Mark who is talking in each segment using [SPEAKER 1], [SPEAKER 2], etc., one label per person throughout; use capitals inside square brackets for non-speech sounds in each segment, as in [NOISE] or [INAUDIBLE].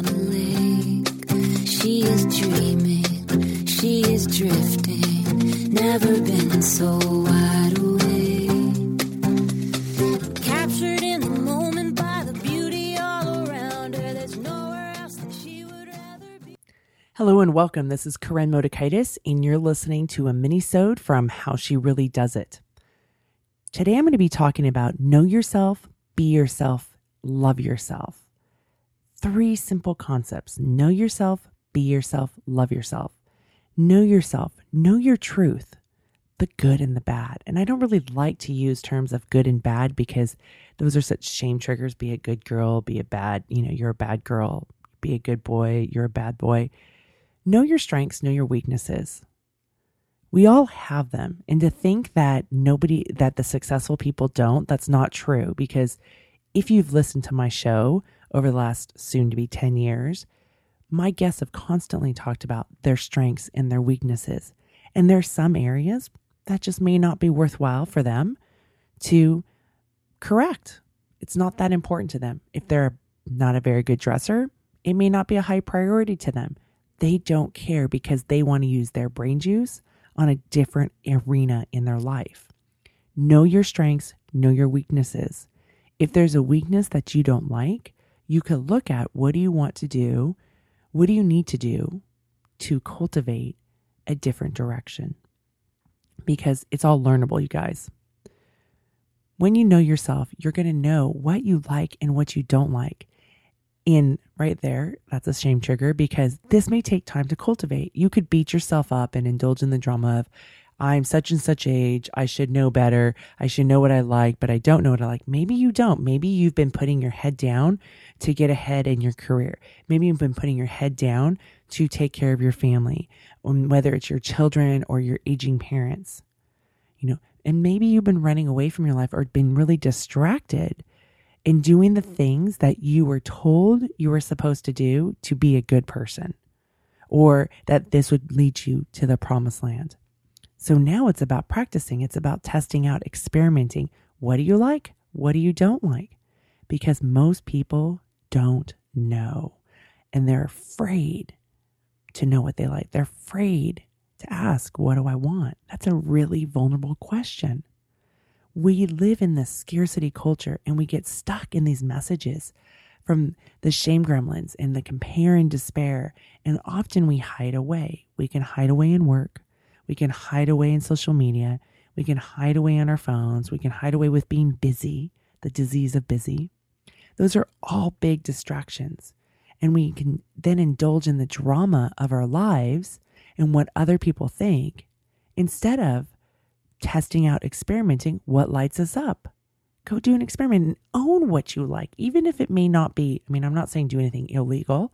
[SPEAKER 1] on a lake. She is dreaming, she is drifting, never been so wide awake. Captured in the moment by the beauty all around her, there's nowhere else that she would rather be.
[SPEAKER 2] Hello and welcome. This is Koren Motekaitis, and you're listening to a mini-sode from How She Really Does It. Today I'm going to be talking about know yourself, be yourself, love yourself. Three simple concepts. Know yourself, be yourself, love yourself. Know yourself, know your truth, the good and the bad. And I don't really like to use terms of good and bad because those are such shame triggers. Be a good girl, be a bad, you know, you're a bad girl, be a good boy, you're a bad boy. Know your strengths, know your weaknesses. We all have them. And to think that nobody, that the successful people don't, that's not true. Because if you've listened to my show over the last soon to be 10 years, my guests have constantly talked about their strengths and their weaknesses. And there are some areas that just may not be worthwhile for them to correct. It's not that important to them. If they're not a very good dresser, it may not be a high priority to them. They don't care because they want to use their brain juice on a different arena in their life. Know your strengths, know your weaknesses. If there's a weakness that you don't like, you could look at what do you want to do? What do you need to do to cultivate a different direction? Because it's all learnable, you guys. When you know yourself, you're going to know what you like and what you don't like. And right there, that's a shame trigger because this may take time to cultivate. You could beat yourself up and indulge in the drama of, I'm such and such age. I should know better. I should know what I like, but I don't know what I like. Maybe you don't. Maybe you've been putting your head down to get ahead in your career. Maybe you've been putting your head down to take care of your family, um, whether it's your children or your aging parents. You know, and maybe you've been running away from your life or been really distracted in doing the things that you were told you were supposed to do to be a good person or that this would lead you to the promised land. So now it's about practicing. It's about testing out, experimenting. What do you like? What do you don't like? Because most people don't know and they're afraid to know what they like. They're afraid to ask, What do I want? That's a really vulnerable question. We live in this scarcity culture and we get stuck in these messages from the shame gremlins and the compare and despair. And often we hide away. We can hide away in work. We can hide away in social media. We can hide away on our phones. We can hide away with being busy, the disease of busy. Those are all big distractions. And we can then indulge in the drama of our lives and what other people think instead of testing out, experimenting what lights us up. Go do an experiment and own what you like, even if it may not be. I mean, I'm not saying do anything illegal,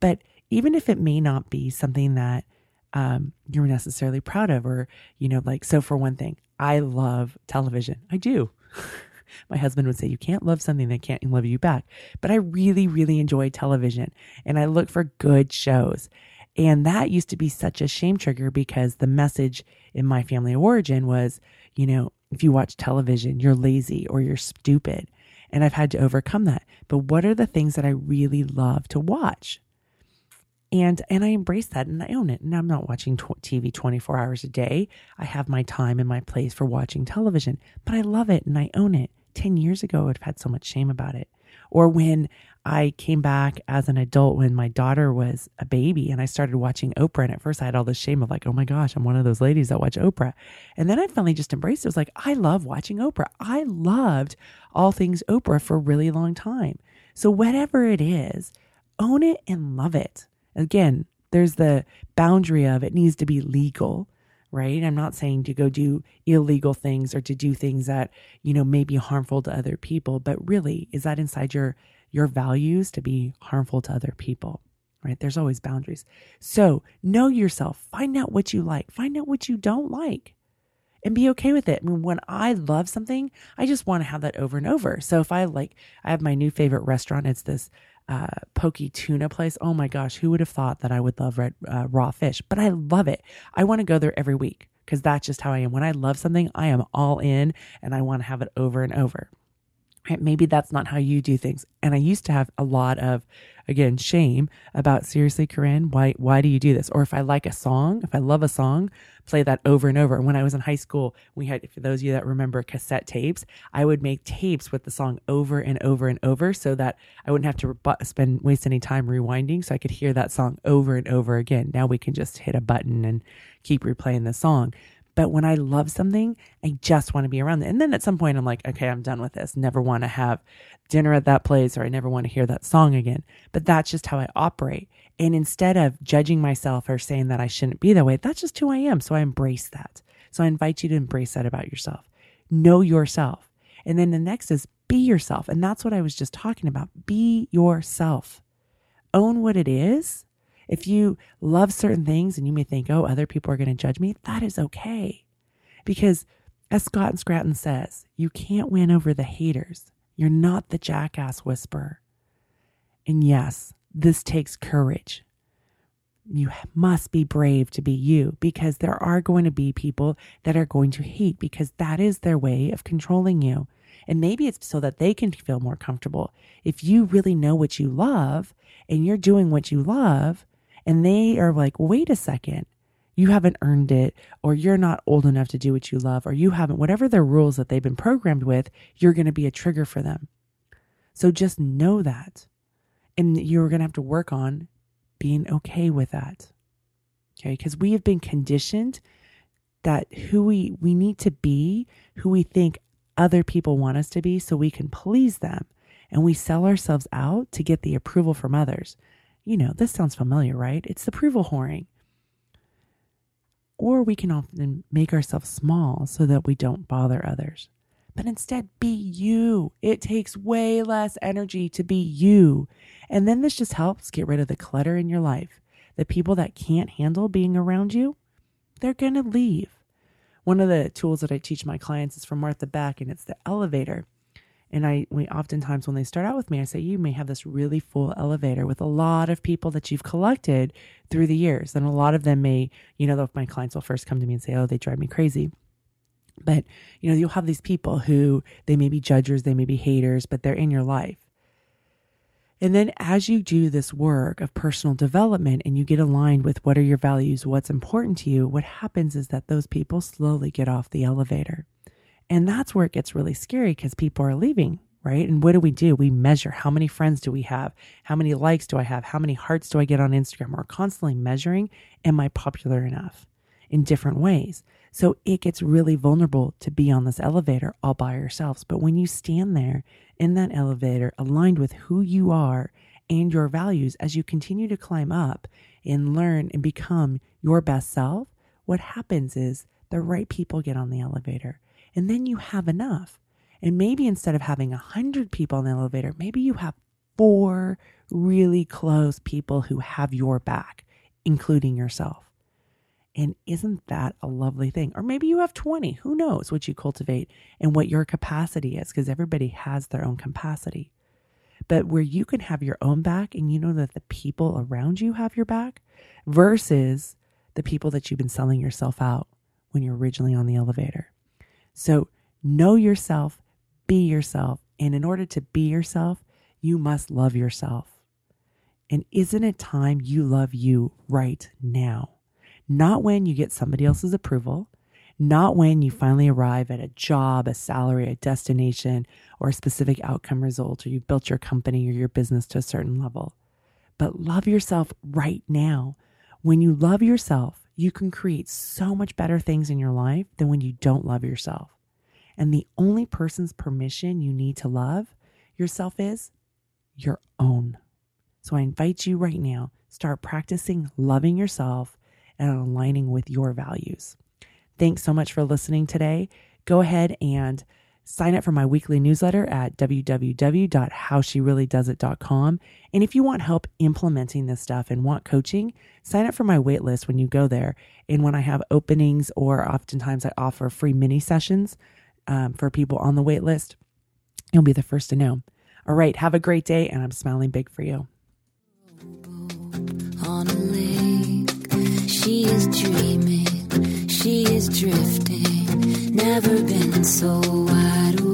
[SPEAKER 2] but even if it may not be something that um, you're necessarily proud of, or, you know, like, so for one thing, I love television. I do. [LAUGHS] My husband would say, You can't love something that can't love you back. But I really, really enjoy television and I look for good shows. And that used to be such a shame trigger because the message in my family of origin was, you know, if you watch television, you're lazy or you're stupid. And I've had to overcome that. But what are the things that I really love to watch? And and I embrace that and I own it. And I'm not watching TV 24 hours a day. I have my time and my place for watching television, but I love it and I own it. 10 years ago, I'd have had so much shame about it. Or when I came back as an adult when my daughter was a baby and I started watching Oprah. And at first I had all this shame of like, oh my gosh, I'm one of those ladies that watch Oprah. And then I finally just embraced it. It was like, I love watching Oprah. I loved all things Oprah for a really long time. So whatever it is, own it and love it. Again, there's the boundary of it needs to be legal right? I'm not saying to go do illegal things or to do things that, you know, may be harmful to other people, but really, is that inside your your values to be harmful to other people? Right? There's always boundaries. So, know yourself, find out what you like, find out what you don't like. And be okay with it. I mean, when I love something, I just want to have that over and over. So if I like, I have my new favorite restaurant. It's this uh, poke tuna place. Oh my gosh, who would have thought that I would love red uh, raw fish? But I love it. I want to go there every week because that's just how I am. When I love something, I am all in and I want to have it over and over. Right? Maybe that's not how you do things. And I used to have a lot of, again, shame about seriously, Koren, why why do you do this? Or if I like a song, if I love a song, play that over and over. When I was in high school, we had, for those of you that remember cassette tapes, I would make tapes with the song over and over and over so that I wouldn't have to spend waste any time rewinding, so I could hear that song over and over again. Now we can just hit a button and keep replaying the song. But when I love something, I just want to be around it. And then at some point, I'm like, okay, I'm done with this. Never want to have dinner at that place or I never want to hear that song again. But that's just how I operate. And instead of judging myself or saying that I shouldn't be that way, that's just who I am. So I embrace that. So I invite you to embrace that about yourself. Know yourself. And then the next is be yourself. And that's what I was just talking about. Be yourself. Own what it is if you love certain things and you may think, oh, other people are going to judge me, that is okay. Because as Scott and Stratten says, you can't win over the haters. You're not the jackass whisperer. And yes, this takes courage. You must be brave to be you because there are going to be people that are going to hate because that is their way of controlling you. And maybe it's so that they can feel more comfortable. If you really know what you love and you're doing what you love, and they are like, wait a second, you haven't earned it, or you're not old enough to do what you love, or you haven't, whatever their rules that they've been programmed with, you're going to be a trigger for them. So just know that. And you're going to have to work on being okay with that. Okay. Because we have been conditioned that who we, we need to be, who we think other people want us to be so we can please them. And we sell ourselves out to get the approval from others. You know, this sounds familiar, right? It's the approval whoring. Or we can often make ourselves small so that we don't bother others. But instead, be you. It takes way less energy to be you. And then this just helps get rid of the clutter in your life. The people that can't handle being around you, they're going to leave. One of the tools that I teach my clients is from Martha Beck, and it's the elevator. And I, we oftentimes, when they start out with me, I say, you may have this really full elevator with a lot of people that you've collected through the years. And a lot of them may, you know, my clients will first come to me and say, oh, they drive me crazy. But, you know, you'll have these people who they may be judges, they may be haters, but they're in your life. And then as you do this work of personal development and you get aligned with what are your values, what's important to you, what happens is that those people slowly get off the elevator. And that's where it gets really scary because people are leaving, right? And what do we do? We measure how many friends do we have? How many likes do I have? How many hearts do I get on Instagram? We're constantly measuring, am I popular enough in different ways? So it gets really vulnerable to be on this elevator all by yourselves. But when you stand there in that elevator, aligned with who you are and your values, as you continue to climb up and learn and become your best self, what happens is the right people get on the elevator and then you have enough. And maybe instead of having a hundred people in the elevator, maybe you have four really close people who have your back, including yourself. And isn't that a lovely thing? Or maybe you have 20. Who knows what you cultivate and what your capacity is, because everybody has their own capacity. But where you can have your own back and you know that the people around you have your back versus the people that you've been selling yourself out when you're originally on the elevator. So know yourself, be yourself. And in order to be yourself, you must love yourself. And isn't it time you love you right now? Not when you get somebody else's approval, not when you finally arrive at a job, a salary, a destination, or a specific outcome result, or you've built your company or your business to a certain level. But love yourself right now. When you love yourself, you can create so much better things in your life than when you don't love yourself. And the only person's permission you need to love yourself is your own. So I invite you right now, start practicing loving yourself and aligning with your values. Thanks so much for listening today. Go ahead and Sign up for my weekly newsletter at www.howshereallydoesit.com. And if you want help implementing this stuff and want coaching, sign up for my waitlist when you go there. And when I have openings, or oftentimes I offer free mini sessions um, for people on the waitlist, you'll be the first to know. All right, have a great day, and I'm smiling big for you.
[SPEAKER 1] She is dreaming, she is drifting never been so wide awake.